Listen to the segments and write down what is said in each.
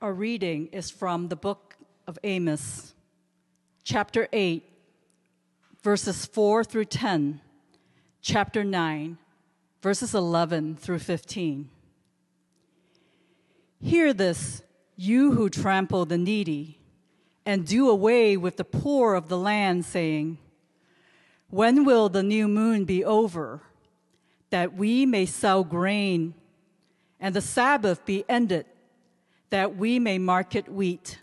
Our reading is from the book of Amos, chapter 8, verses 4 through 10, chapter 9, verses 11 through 15. Hear this, you who trample the needy, and do away with the poor of the land, saying, When will the new moon be over, that we may sell grain, and the Sabbath be ended? That we may market wheat,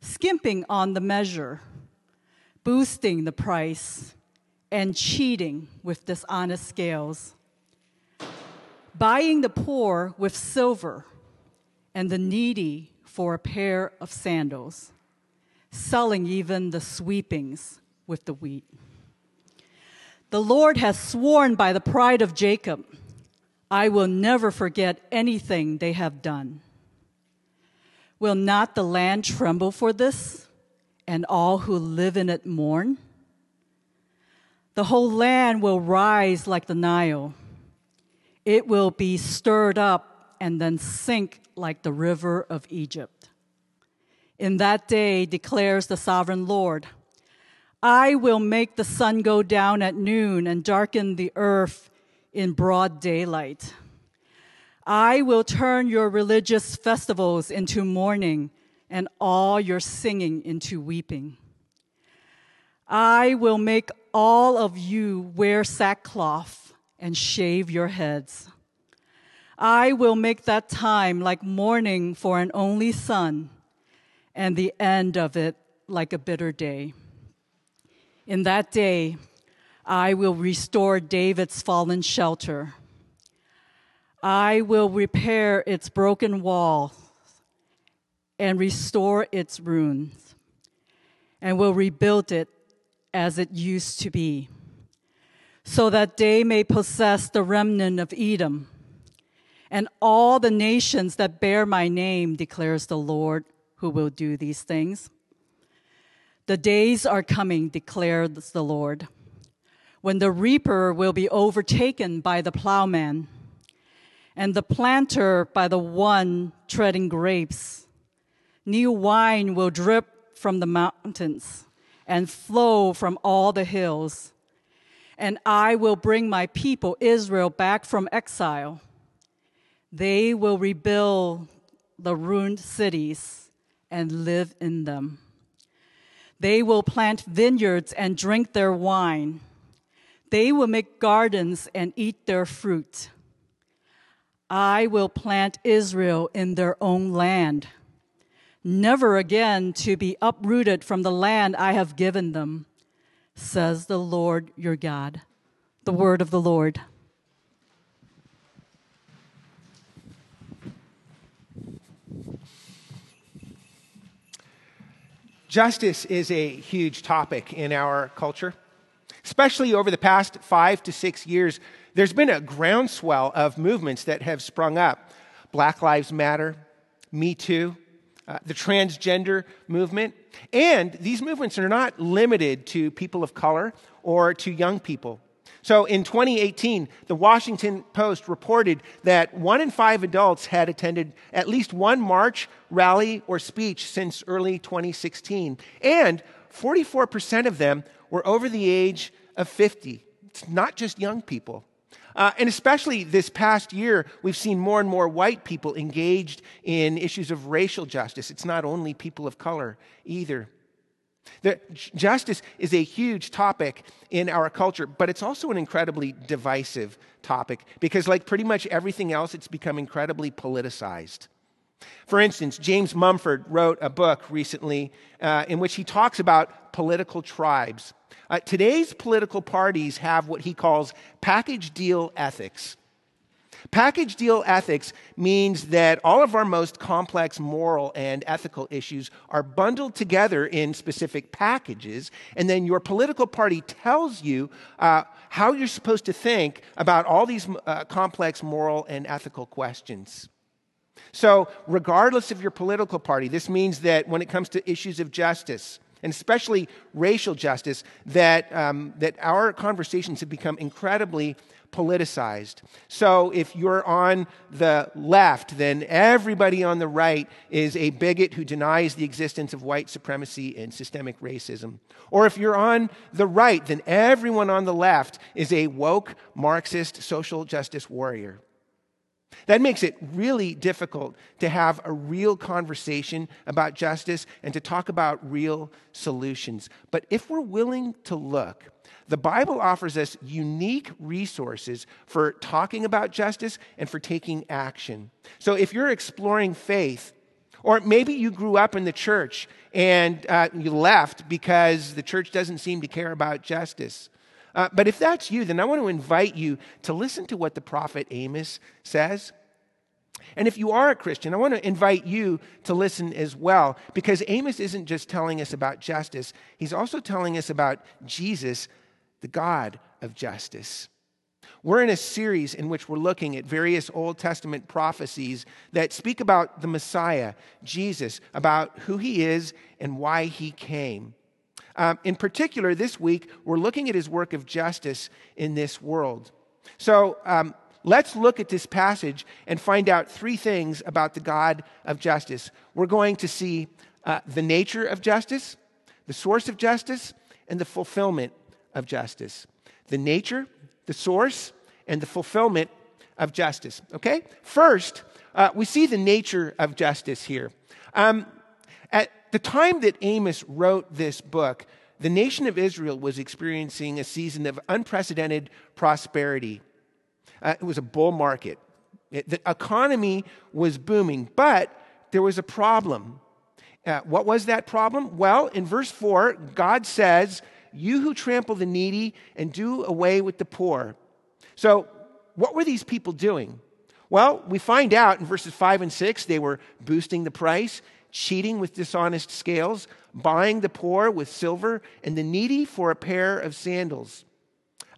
skimping on the measure, boosting the price, and cheating with dishonest scales, buying the poor with silver and the needy for a pair of sandals, selling even the sweepings with the wheat. The Lord has sworn by the pride of Jacob, I will never forget anything they have done. Will not the land tremble for this, and all who live in it mourn? The whole land will rise like the Nile. It will be stirred up and then sink like the river of Egypt. In that day, declares the sovereign Lord, I will make the sun go down at noon and darken the earth in broad daylight. I will turn your religious festivals into mourning and all your singing into weeping. I will make all of you wear sackcloth and shave your heads. I will make that time like mourning for an only son, and the end of it like a bitter day. In that day, I will restore David's fallen shelter I will repair its broken wall and restore its ruins, and will rebuild it as it used to be, so that they may possess the remnant of Edom and all the nations that bear my name, declares the Lord who will do these things. The days are coming, declares the Lord, when the reaper will be overtaken by the plowman and the planter by the one treading grapes. New wine will drip from the mountains and flow from all the hills. And I will bring my people Israel back from exile. They will rebuild the ruined cities and live in them. They will plant vineyards and drink their wine. They will make gardens and eat their fruit. I will plant Israel in their own land, never again to be uprooted from the land I have given them, says the Lord your God. The word of the Lord. Justice is a huge topic in our culture, especially over the past five to six years there's been a groundswell of movements that have sprung up Black Lives Matter, Me Too, uh, the transgender movement. And these movements are not limited to people of color or to young people. So in 2018, the Washington Post reported that one in five adults had attended at least one march, rally, or speech since early 2016. And 44% of them were over the age of 50. It's not just young people. Uh, and especially this past year, we've seen more and more white people engaged in issues of racial justice. It's not only people of color either. The, justice is a huge topic in our culture, but it's also an incredibly divisive topic because, like pretty much everything else, it's become incredibly politicized. For instance, James Mumford wrote a book recently uh, in which he talks about political tribes. Uh, today's political parties have what he calls package deal ethics. Package deal ethics means that all of our most complex moral and ethical issues are bundled together in specific packages, and then your political party tells you uh, how you're supposed to think about all these uh, complex moral and ethical questions. So, regardless of your political party, this means that when it comes to issues of justice, and especially racial justice, that, um, that our conversations have become incredibly politicized. So if you're on the left, then everybody on the right is a bigot who denies the existence of white supremacy and systemic racism. Or if you're on the right, then everyone on the left is a woke Marxist social justice warrior. That makes it really difficult to have a real conversation about justice and to talk about real solutions. But if we're willing to look, the Bible offers us unique resources for talking about justice and for taking action. So if you're exploring faith, or maybe you grew up in the church and uh, you left because the church doesn't seem to care about justice. Uh, but if that's you, then I want to invite you to listen to what the prophet Amos says. And if you are a Christian, I want to invite you to listen as well, because Amos isn't just telling us about justice, he's also telling us about Jesus, the God of justice. We're in a series in which we're looking at various Old Testament prophecies that speak about the Messiah, Jesus, about who he is and why he came. Um, in particular, this week, we're looking at his work of justice in this world. So um, let's look at this passage and find out three things about the God of justice. We're going to see uh, the nature of justice, the source of justice, and the fulfillment of justice. The nature, the source, and the fulfillment of justice. Okay? First, uh, we see the nature of justice here. Um, at the time that Amos wrote this book, the nation of Israel was experiencing a season of unprecedented prosperity. Uh, it was a bull market. It, the economy was booming, but there was a problem. Uh, what was that problem? Well, in verse 4, God says, You who trample the needy and do away with the poor. So, what were these people doing? Well, we find out in verses 5 and 6, they were boosting the price, cheating with dishonest scales, buying the poor with silver, and the needy for a pair of sandals.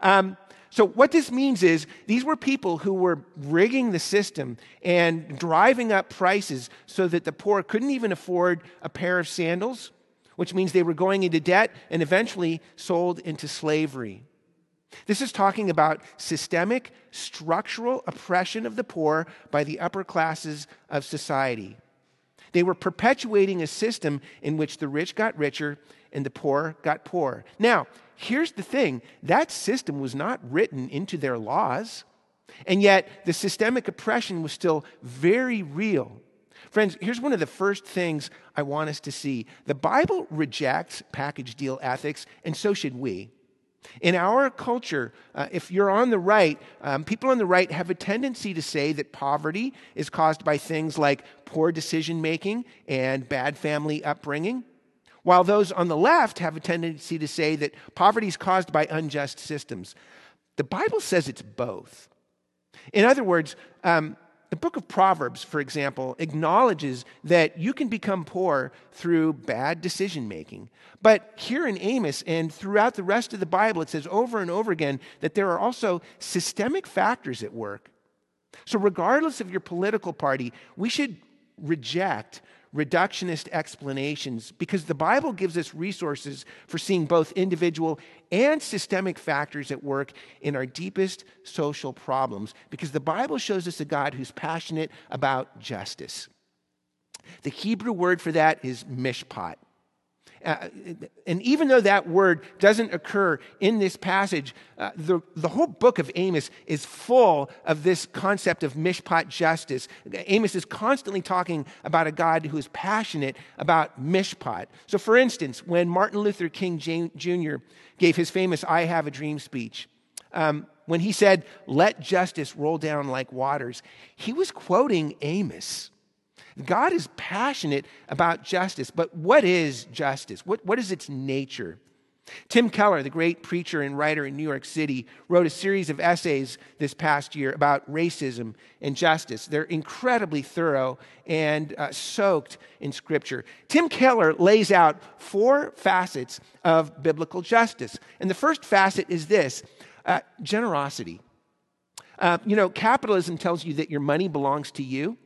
Um, so, what this means is these were people who were rigging the system and driving up prices so that the poor couldn't even afford a pair of sandals, which means they were going into debt and eventually sold into slavery. This is talking about systemic, structural oppression of the poor by the upper classes of society. They were perpetuating a system in which the rich got richer and the poor got poorer. Now, here's the thing that system was not written into their laws, and yet the systemic oppression was still very real. Friends, here's one of the first things I want us to see the Bible rejects package deal ethics, and so should we. In our culture, uh, if you're on the right, um, people on the right have a tendency to say that poverty is caused by things like poor decision making and bad family upbringing, while those on the left have a tendency to say that poverty is caused by unjust systems. The Bible says it's both. In other words, um, the book of Proverbs, for example, acknowledges that you can become poor through bad decision making. But here in Amos and throughout the rest of the Bible, it says over and over again that there are also systemic factors at work. So, regardless of your political party, we should reject reductionist explanations because the Bible gives us resources for seeing both individual and systemic factors at work in our deepest social problems because the Bible shows us a God who's passionate about justice. The Hebrew word for that is mishpat. Uh, and even though that word doesn't occur in this passage, uh, the, the whole book of Amos is full of this concept of mishpat justice. Amos is constantly talking about a God who is passionate about mishpat. So, for instance, when Martin Luther King Jr. gave his famous I Have a Dream speech, um, when he said, Let justice roll down like waters, he was quoting Amos. God is passionate about justice, but what is justice? What, what is its nature? Tim Keller, the great preacher and writer in New York City, wrote a series of essays this past year about racism and justice. They're incredibly thorough and uh, soaked in Scripture. Tim Keller lays out four facets of biblical justice. And the first facet is this uh, generosity. Uh, you know, capitalism tells you that your money belongs to you.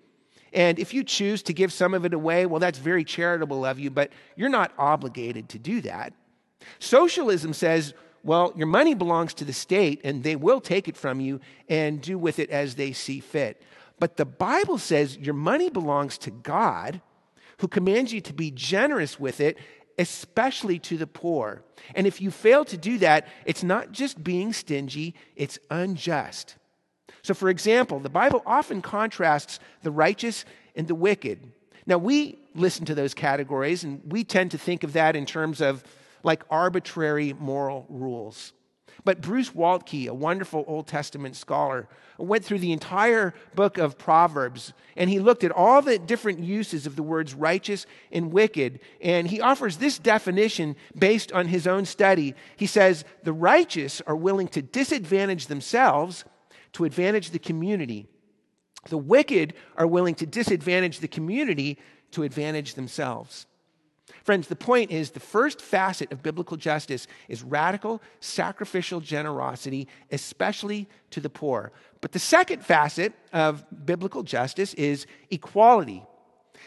And if you choose to give some of it away, well, that's very charitable of you, but you're not obligated to do that. Socialism says well, your money belongs to the state and they will take it from you and do with it as they see fit. But the Bible says your money belongs to God, who commands you to be generous with it, especially to the poor. And if you fail to do that, it's not just being stingy, it's unjust. So, for example, the Bible often contrasts the righteous and the wicked. Now, we listen to those categories and we tend to think of that in terms of like arbitrary moral rules. But Bruce Waltke, a wonderful Old Testament scholar, went through the entire book of Proverbs and he looked at all the different uses of the words righteous and wicked. And he offers this definition based on his own study. He says, The righteous are willing to disadvantage themselves to advantage the community. The wicked are willing to disadvantage the community to advantage themselves. Friends, the point is the first facet of biblical justice is radical, sacrificial generosity, especially to the poor. But the second facet of biblical justice is equality.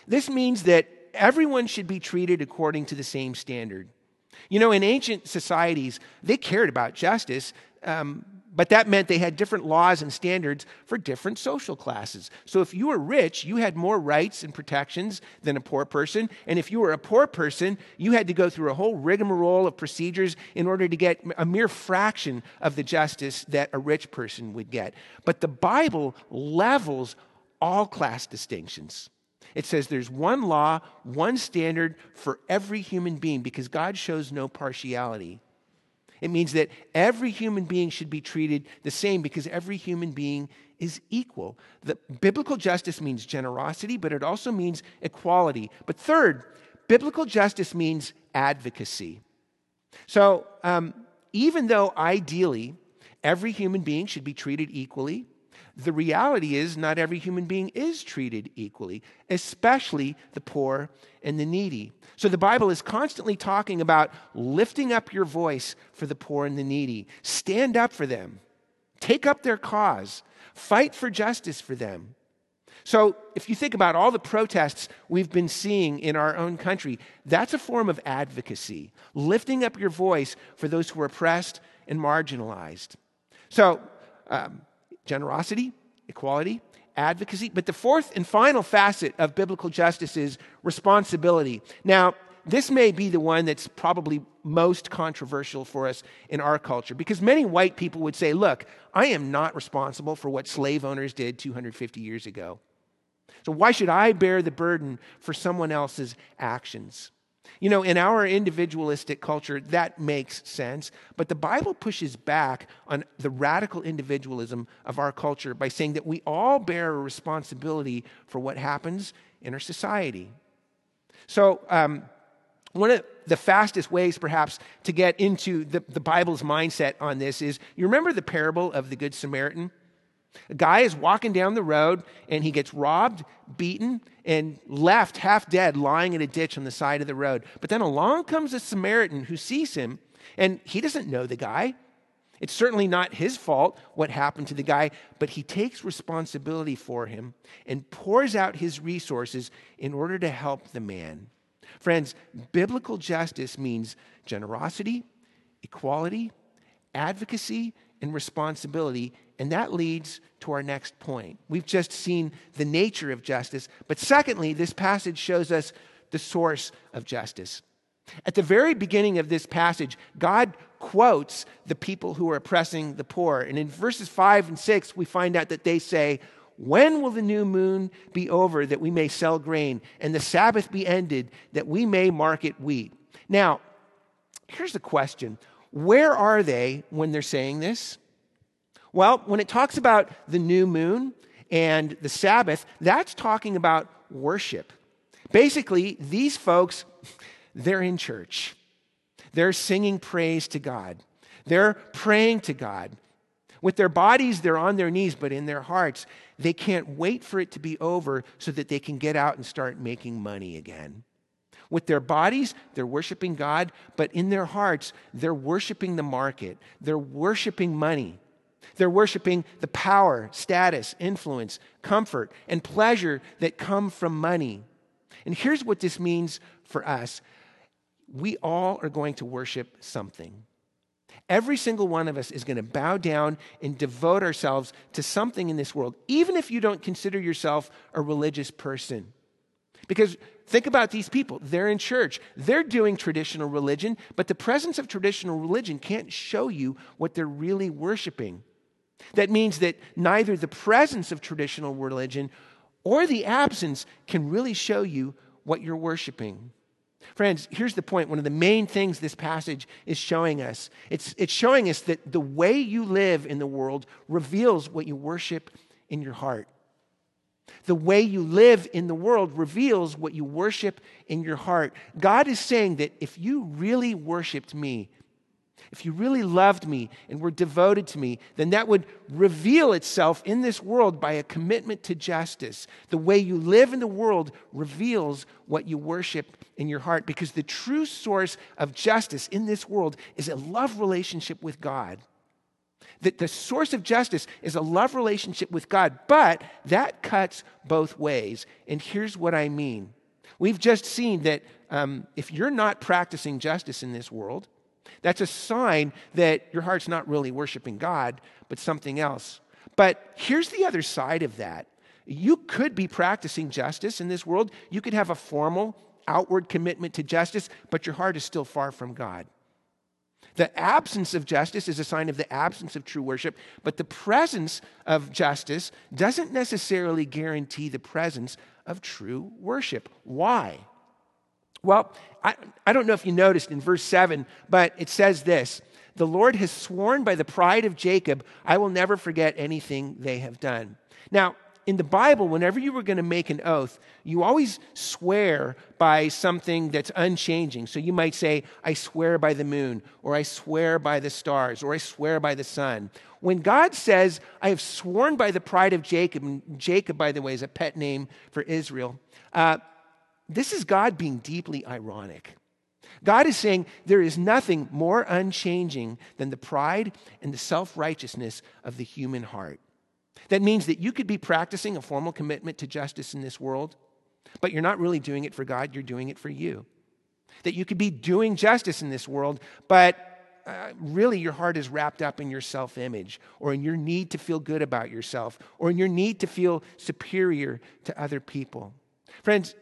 This means that everyone should be treated according to the same standard. You know, in ancient societies, they cared about justice, um, but that meant they had different laws and standards for different social classes. So if you were rich, you had more rights and protections than a poor person. And if you were a poor person, you had to go through a whole rigmarole of procedures in order to get a mere fraction of the justice that a rich person would get. But the Bible levels all class distinctions. It says there's one law, one standard for every human being because God shows no partiality. It means that every human being should be treated the same because every human being is equal. The biblical justice means generosity, but it also means equality. But third, biblical justice means advocacy. So, um, even though ideally every human being should be treated equally, the reality is, not every human being is treated equally, especially the poor and the needy. So the Bible is constantly talking about lifting up your voice for the poor and the needy. Stand up for them, take up their cause, fight for justice for them. So, if you think about all the protests we've been seeing in our own country, that's a form of advocacy, lifting up your voice for those who are oppressed and marginalized. So, um, generosity, equality, advocacy. But the fourth and final facet of biblical justice is responsibility. Now, this may be the one that's probably most controversial for us in our culture because many white people would say, Look, I am not responsible for what slave owners did 250 years ago. So why should I bear the burden for someone else's actions? You know, in our individualistic culture, that makes sense. But the Bible pushes back on the radical individualism of our culture by saying that we all bear a responsibility for what happens in our society. So, um, one of the fastest ways, perhaps, to get into the, the Bible's mindset on this is you remember the parable of the Good Samaritan? A guy is walking down the road and he gets robbed, beaten, and left half dead lying in a ditch on the side of the road. But then along comes a Samaritan who sees him and he doesn't know the guy. It's certainly not his fault what happened to the guy, but he takes responsibility for him and pours out his resources in order to help the man. Friends, biblical justice means generosity, equality, advocacy, and responsibility. And that leads to our next point. We've just seen the nature of justice, but secondly, this passage shows us the source of justice. At the very beginning of this passage, God quotes the people who are oppressing the poor. And in verses 5 and 6, we find out that they say, When will the new moon be over that we may sell grain, and the Sabbath be ended that we may market wheat? Now, here's the question where are they when they're saying this? Well, when it talks about the new moon and the Sabbath, that's talking about worship. Basically, these folks, they're in church. They're singing praise to God. They're praying to God. With their bodies, they're on their knees, but in their hearts, they can't wait for it to be over so that they can get out and start making money again. With their bodies, they're worshiping God, but in their hearts, they're worshiping the market. They're worshiping money. They're worshiping the power, status, influence, comfort, and pleasure that come from money. And here's what this means for us we all are going to worship something. Every single one of us is going to bow down and devote ourselves to something in this world, even if you don't consider yourself a religious person. Because think about these people. They're in church, they're doing traditional religion, but the presence of traditional religion can't show you what they're really worshiping. That means that neither the presence of traditional religion or the absence can really show you what you're worshiping. Friends, here's the point. One of the main things this passage is showing us it's, it's showing us that the way you live in the world reveals what you worship in your heart. The way you live in the world reveals what you worship in your heart. God is saying that if you really worshiped me, if you really loved me and were devoted to me, then that would reveal itself in this world by a commitment to justice. The way you live in the world reveals what you worship in your heart because the true source of justice in this world is a love relationship with God. That the source of justice is a love relationship with God, but that cuts both ways. And here's what I mean. We've just seen that um, if you're not practicing justice in this world, that's a sign that your heart's not really worshiping God, but something else. But here's the other side of that. You could be practicing justice in this world. You could have a formal, outward commitment to justice, but your heart is still far from God. The absence of justice is a sign of the absence of true worship, but the presence of justice doesn't necessarily guarantee the presence of true worship. Why? Well, I, I don't know if you noticed in verse 7, but it says this The Lord has sworn by the pride of Jacob, I will never forget anything they have done. Now, in the Bible, whenever you were going to make an oath, you always swear by something that's unchanging. So you might say, I swear by the moon, or I swear by the stars, or I swear by the sun. When God says, I have sworn by the pride of Jacob, and Jacob, by the way, is a pet name for Israel, uh, this is God being deeply ironic. God is saying there is nothing more unchanging than the pride and the self righteousness of the human heart. That means that you could be practicing a formal commitment to justice in this world, but you're not really doing it for God, you're doing it for you. That you could be doing justice in this world, but uh, really your heart is wrapped up in your self image or in your need to feel good about yourself or in your need to feel superior to other people. Friends,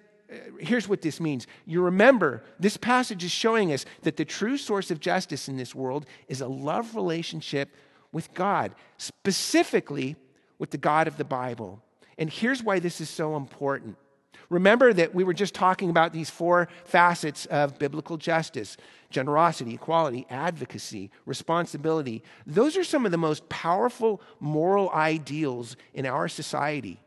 here's what this means. You remember, this passage is showing us that the true source of justice in this world is a love relationship with God, specifically with the God of the Bible. And here's why this is so important. Remember that we were just talking about these four facets of biblical justice generosity, equality, advocacy, responsibility. Those are some of the most powerful moral ideals in our society.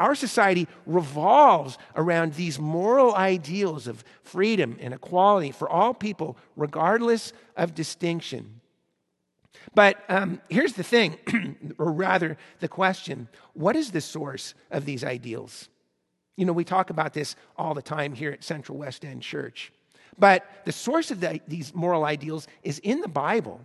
Our society revolves around these moral ideals of freedom and equality for all people, regardless of distinction. But um, here's the thing, or rather, the question what is the source of these ideals? You know, we talk about this all the time here at Central West End Church. But the source of the, these moral ideals is in the Bible.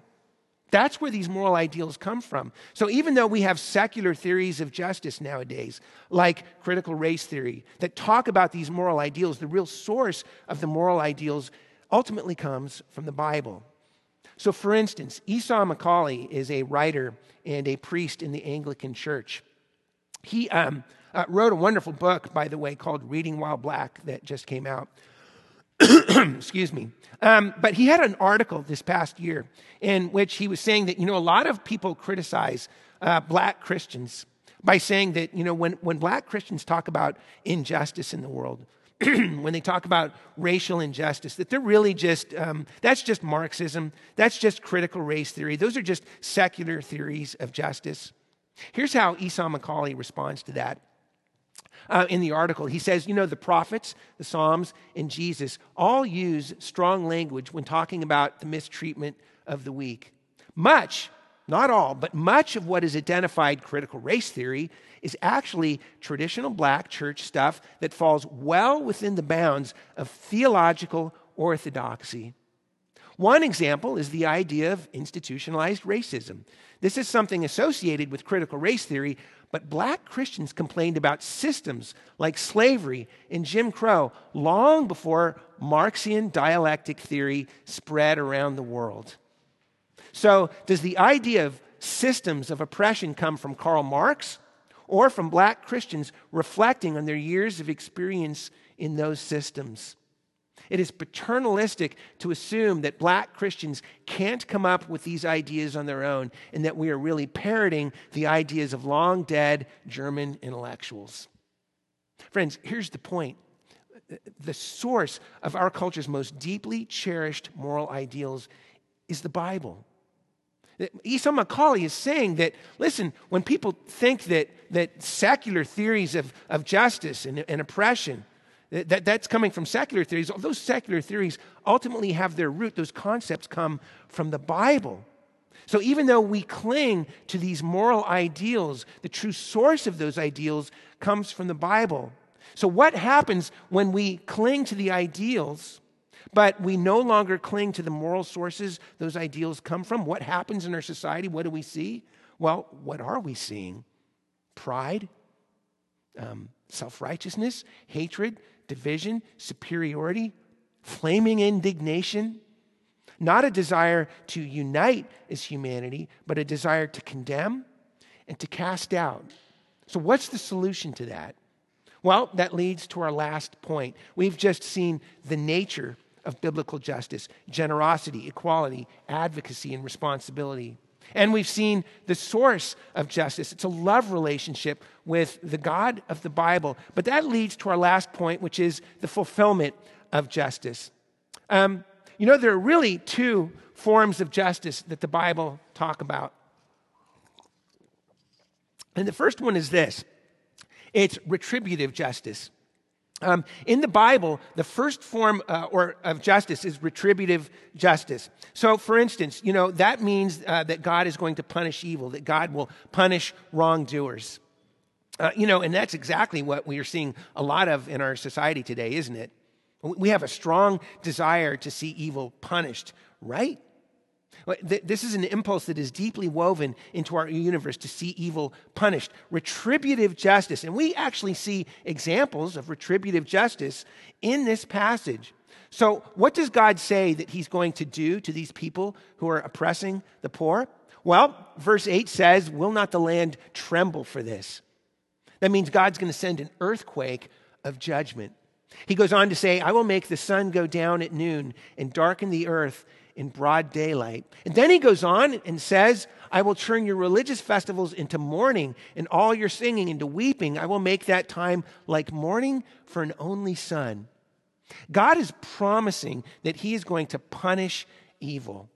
That's where these moral ideals come from. So even though we have secular theories of justice nowadays, like critical race theory, that talk about these moral ideals, the real source of the moral ideals ultimately comes from the Bible. So, for instance, Esau McCaulley is a writer and a priest in the Anglican Church. He um, uh, wrote a wonderful book, by the way, called Reading While Black that just came out. Excuse me. Um, but he had an article this past year in which he was saying that, you know, a lot of people criticize uh, black Christians by saying that, you know, when, when black Christians talk about injustice in the world, when they talk about racial injustice, that they're really just, um, that's just Marxism, that's just critical race theory, those are just secular theories of justice. Here's how Esau McCaulley responds to that uh, in the article. He says, you know, the prophets, the Psalms, and Jesus all use strong language when talking about the mistreatment of the weak. Much, not all, but much of what is identified critical race theory is actually traditional black church stuff that falls well within the bounds of theological orthodoxy. One example is the idea of institutionalized racism. This is something associated with critical race theory, but black Christians complained about systems like slavery and Jim Crow long before Marxian dialectic theory spread around the world. So, does the idea of systems of oppression come from Karl Marx or from black Christians reflecting on their years of experience in those systems? It is paternalistic to assume that black Christians can't come up with these ideas on their own and that we are really parroting the ideas of long dead German intellectuals. Friends, here's the point the source of our culture's most deeply cherished moral ideals is the Bible. Esau McCaulley is saying that, listen, when people think that, that secular theories of, of justice and, and oppression, that, that's coming from secular theories. Those secular theories ultimately have their root, those concepts come from the Bible. So even though we cling to these moral ideals, the true source of those ideals comes from the Bible. So, what happens when we cling to the ideals, but we no longer cling to the moral sources those ideals come from? What happens in our society? What do we see? Well, what are we seeing? Pride, um, self righteousness, hatred, division, superiority, flaming indignation. Not a desire to unite as humanity, but a desire to condemn and to cast out. So, what's the solution to that? Well, that leads to our last point. We've just seen the nature of biblical justice generosity, equality, advocacy, and responsibility. And we've seen the source of justice. It's a love relationship with the God of the Bible. But that leads to our last point, which is the fulfillment of justice. Um, you know, there are really two forms of justice that the Bible talk about. And the first one is this it's retributive justice. Um, in the Bible, the first form uh, or of justice is retributive justice. So, for instance, you know that means uh, that God is going to punish evil, that God will punish wrongdoers. Uh, you know, and that's exactly what we are seeing a lot of in our society today, isn't it? We have a strong desire to see evil punished, right? This is an impulse that is deeply woven into our universe to see evil punished. Retributive justice. And we actually see examples of retributive justice in this passage. So, what does God say that He's going to do to these people who are oppressing the poor? Well, verse 8 says, Will not the land tremble for this? That means God's going to send an earthquake of judgment. He goes on to say, I will make the sun go down at noon and darken the earth in broad daylight. And then he goes on and says, I will turn your religious festivals into mourning and all your singing into weeping. I will make that time like mourning for an only son. God is promising that he is going to punish evil,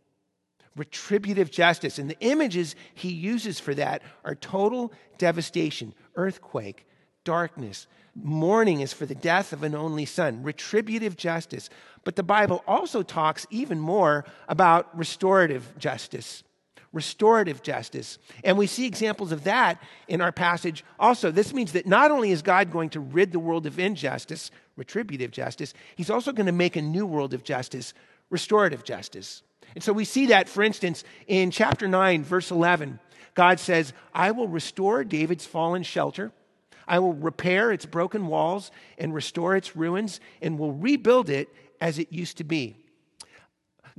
retributive justice. And the images he uses for that are total devastation, earthquake, darkness, Mourning is for the death of an only son, retributive justice. But the Bible also talks even more about restorative justice. Restorative justice. And we see examples of that in our passage also. This means that not only is God going to rid the world of injustice, retributive justice, he's also going to make a new world of justice, restorative justice. And so we see that, for instance, in chapter 9, verse 11. God says, I will restore David's fallen shelter I will repair its broken walls and restore its ruins and will rebuild it as it used to be.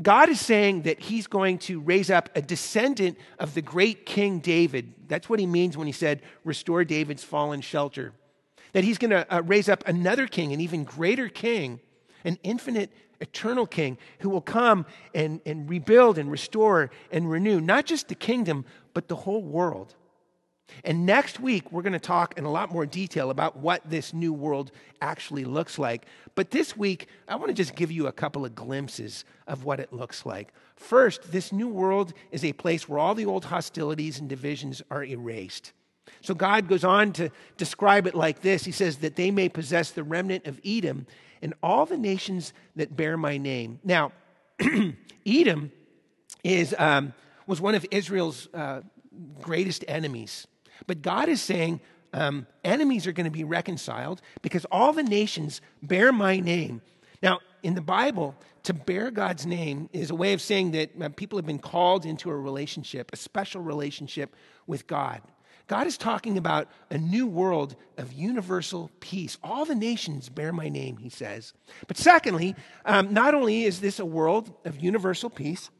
God is saying that he's going to raise up a descendant of the great King David. That's what he means when he said, restore David's fallen shelter. That he's going to uh, raise up another king, an even greater king, an infinite, eternal king who will come and, and rebuild and restore and renew not just the kingdom, but the whole world. And next week, we're going to talk in a lot more detail about what this new world actually looks like. But this week, I want to just give you a couple of glimpses of what it looks like. First, this new world is a place where all the old hostilities and divisions are erased. So God goes on to describe it like this He says, that they may possess the remnant of Edom and all the nations that bear my name. Now, Edom is, um, was one of Israel's uh, greatest enemies. But God is saying um, enemies are going to be reconciled because all the nations bear my name. Now, in the Bible, to bear God's name is a way of saying that uh, people have been called into a relationship, a special relationship with God. God is talking about a new world of universal peace. All the nations bear my name, he says. But secondly, um, not only is this a world of universal peace,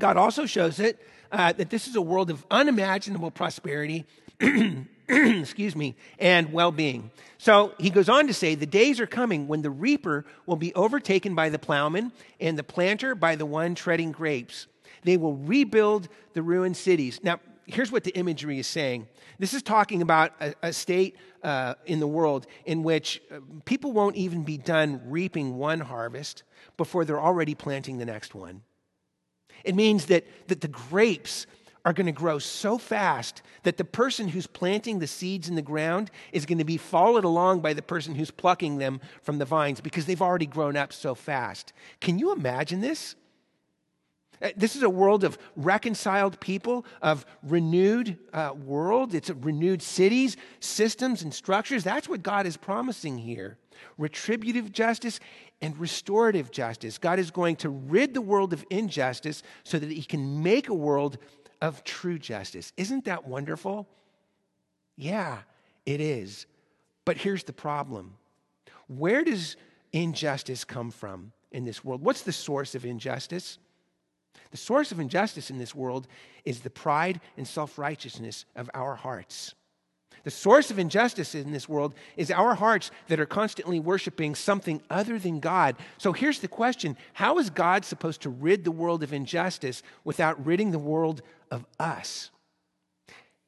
God also shows it uh, that this is a world of unimaginable prosperity, excuse me, and well being. So he goes on to say, The days are coming when the reaper will be overtaken by the plowman and the planter by the one treading grapes. They will rebuild the ruined cities. Now, here's what the imagery is saying this is talking about a, a state uh, in the world in which uh, people won't even be done reaping one harvest before they're already planting the next one. It means that, that the grapes are going to grow so fast that the person who's planting the seeds in the ground is going to be followed along by the person who's plucking them from the vines because they've already grown up so fast. Can you imagine this? Uh, this is a world of reconciled people, of renewed uh, world. It's renewed cities, systems, and structures. That's what God is promising here. Retributive justice and restorative justice. God is going to rid the world of injustice so that he can make a world of true justice. Isn't that wonderful? Yeah, it is. But here's the problem where does injustice come from in this world? What's the source of injustice? The source of injustice in this world is the pride and self righteousness of our hearts. The source of injustice in this world is our hearts that are constantly worshiping something other than God. So here's the question How is God supposed to rid the world of injustice without ridding the world of us?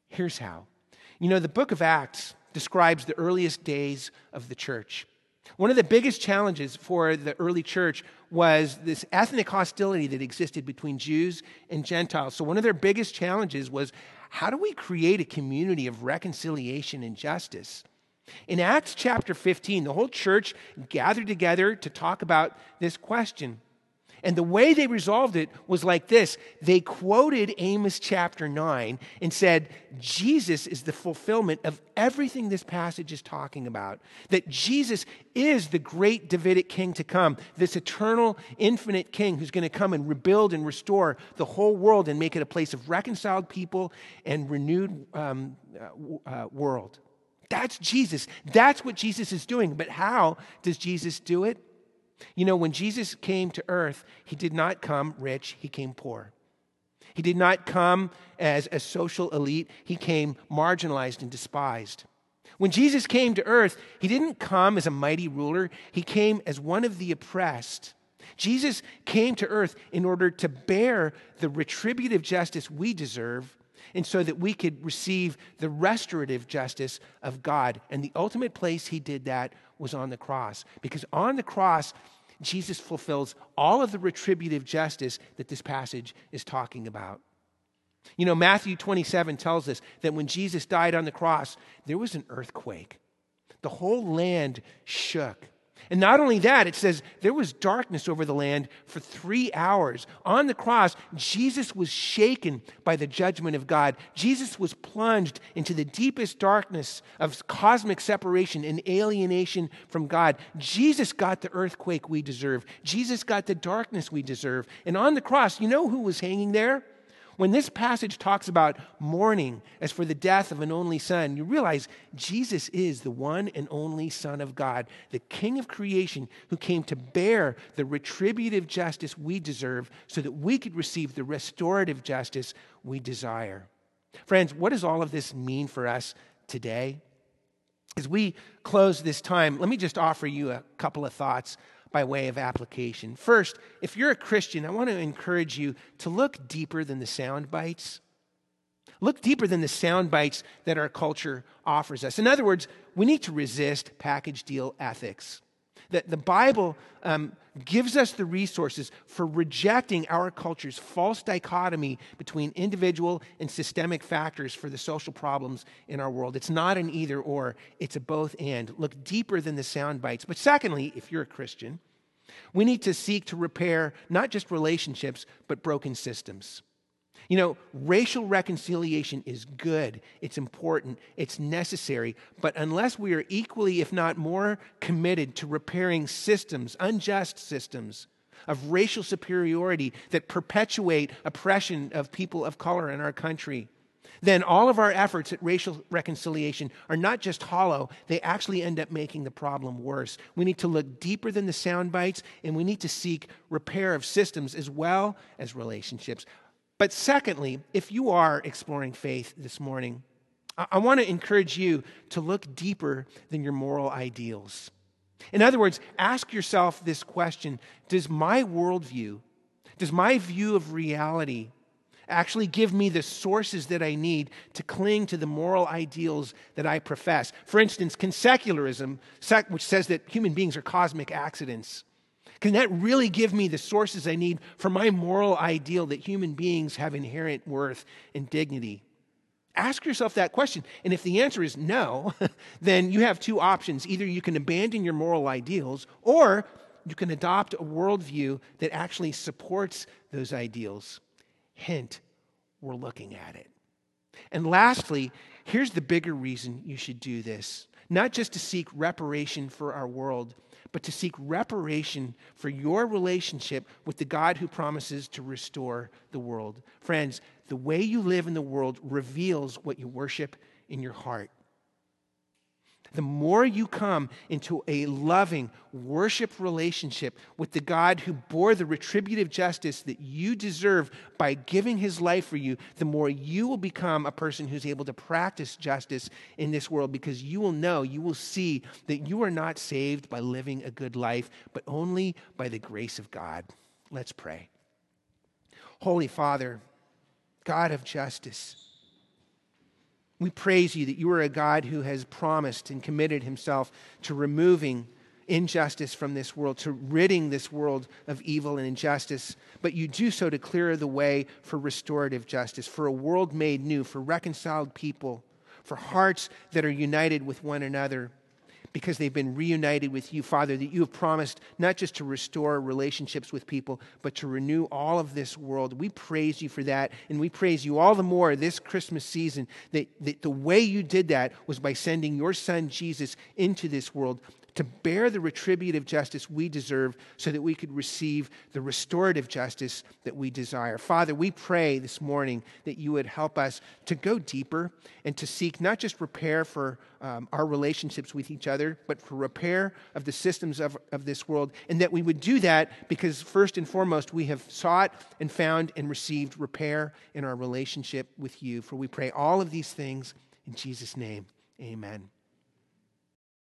Here's how. You know, the book of Acts describes the earliest days of the church. One of the biggest challenges for the early church was this ethnic hostility that existed between Jews and Gentiles. So, one of their biggest challenges was how do we create a community of reconciliation and justice? In Acts chapter 15, the whole church gathered together to talk about this question. And the way they resolved it was like this they quoted Amos chapter 9 and said, Jesus is the fulfillment of everything this passage is talking about. That Jesus is the great Davidic king to come, this eternal, infinite king who's going to come and rebuild and restore the whole world and make it a place of reconciled people and renewed um, uh, uh world. That's Jesus. That's what Jesus is doing. But how does Jesus do it? You know, when Jesus came to earth, he did not come rich, he came poor. He did not come as a social elite, he came marginalized and despised. When Jesus came to earth, he didn't come as a mighty ruler, he came as one of the oppressed. Jesus came to earth in order to bear the retributive justice we deserve and so that we could receive the restorative justice of God. And the ultimate place he did that was on the cross. Because on the cross, Jesus fulfills all of the retributive justice that this passage is talking about. You know, Matthew 27 tells us that when Jesus died on the cross, there was an earthquake. The whole land shook. And not only that, it says there was darkness over the land for three hours. On the cross, Jesus was shaken by the judgment of God. Jesus was plunged into the deepest darkness of cosmic separation and alienation from God. Jesus got the earthquake we deserve, Jesus got the darkness we deserve. And on the cross, you know who was hanging there? When this passage talks about mourning as for the death of an only son, you realize Jesus is the one and only Son of God, the King of creation who came to bear the retributive justice we deserve so that we could receive the restorative justice we desire. Friends, what does all of this mean for us today? As we close this time, let me just offer you a couple of thoughts by way of application. First, if you're a Christian, I want to encourage you to look deeper than the sound bites. Look deeper than the sound bites that our culture offers us. In other words, we need to resist package deal ethics. That the Bible um, gives us the resources for rejecting our culture's false dichotomy between individual and systemic factors for the social problems in our world. It's not an either or, it's a both and. Look deeper than the sound bites. But secondly, if you're a Christian, we need to seek to repair not just relationships, but broken systems. You know, racial reconciliation is good, it's important, it's necessary, but unless we are equally, if not more, committed to repairing systems, unjust systems, of racial superiority that perpetuate oppression of people of color in our country, then all of our efforts at racial reconciliation are not just hollow, they actually end up making the problem worse. We need to look deeper than the sound bites, and we need to seek repair of systems as well as relationships. But secondly, if you are exploring faith this morning, I, I want to encourage you to look deeper than your moral ideals. In other words, ask yourself this question Does my worldview, does my view of reality actually give me the sources that I need to cling to the moral ideals that I profess? For instance, can consecularism, which says that human beings are cosmic accidents, can that really give me the sources I need for my moral ideal that human beings have inherent worth and dignity? Ask yourself that question. And if the answer is no, then you have two options. Either you can abandon your moral ideals, or you can adopt a worldview that actually supports those ideals. Hint, we're looking at it. And lastly, here's the bigger reason you should do this not just to seek reparation for our world, but to seek reparation for your relationship with the God who promises to restore the world. Friends, the way you live in the world reveals what you worship in your heart. The more you come into a loving worship relationship with the God who bore the retributive justice that you deserve by giving his life for you, the more you will become a person who's able to practice justice in this world because you will know, you will see that you are not saved by living a good life, but only by the grace of God. Let's pray. Holy Father, God of justice, we praise you that you are a God who has promised and committed himself to removing injustice from this world, to ridding this world of evil and injustice. But you do so to clear the way for restorative justice, for a world made new, for reconciled people, for hearts that are united with one another because they've been reunited with you, Father, that you have promised not just to restore relationships with people, but to renew all of this world. We praise you for that, and we praise you all the more this Christmas season that, that the way you did that was by sending your son Jesus into this world to bear the retributive justice we deserve so that we could receive the restorative justice that we desire. Father, we pray this morning that you would help us to go deeper and to seek not just repair for um, our relationships with each other, but for repair of the systems of, of this world, and that we would do that because, first and foremost, we have sought and found and received repair in our relationship with you. For we pray all of these things in Jesus' name. Amen.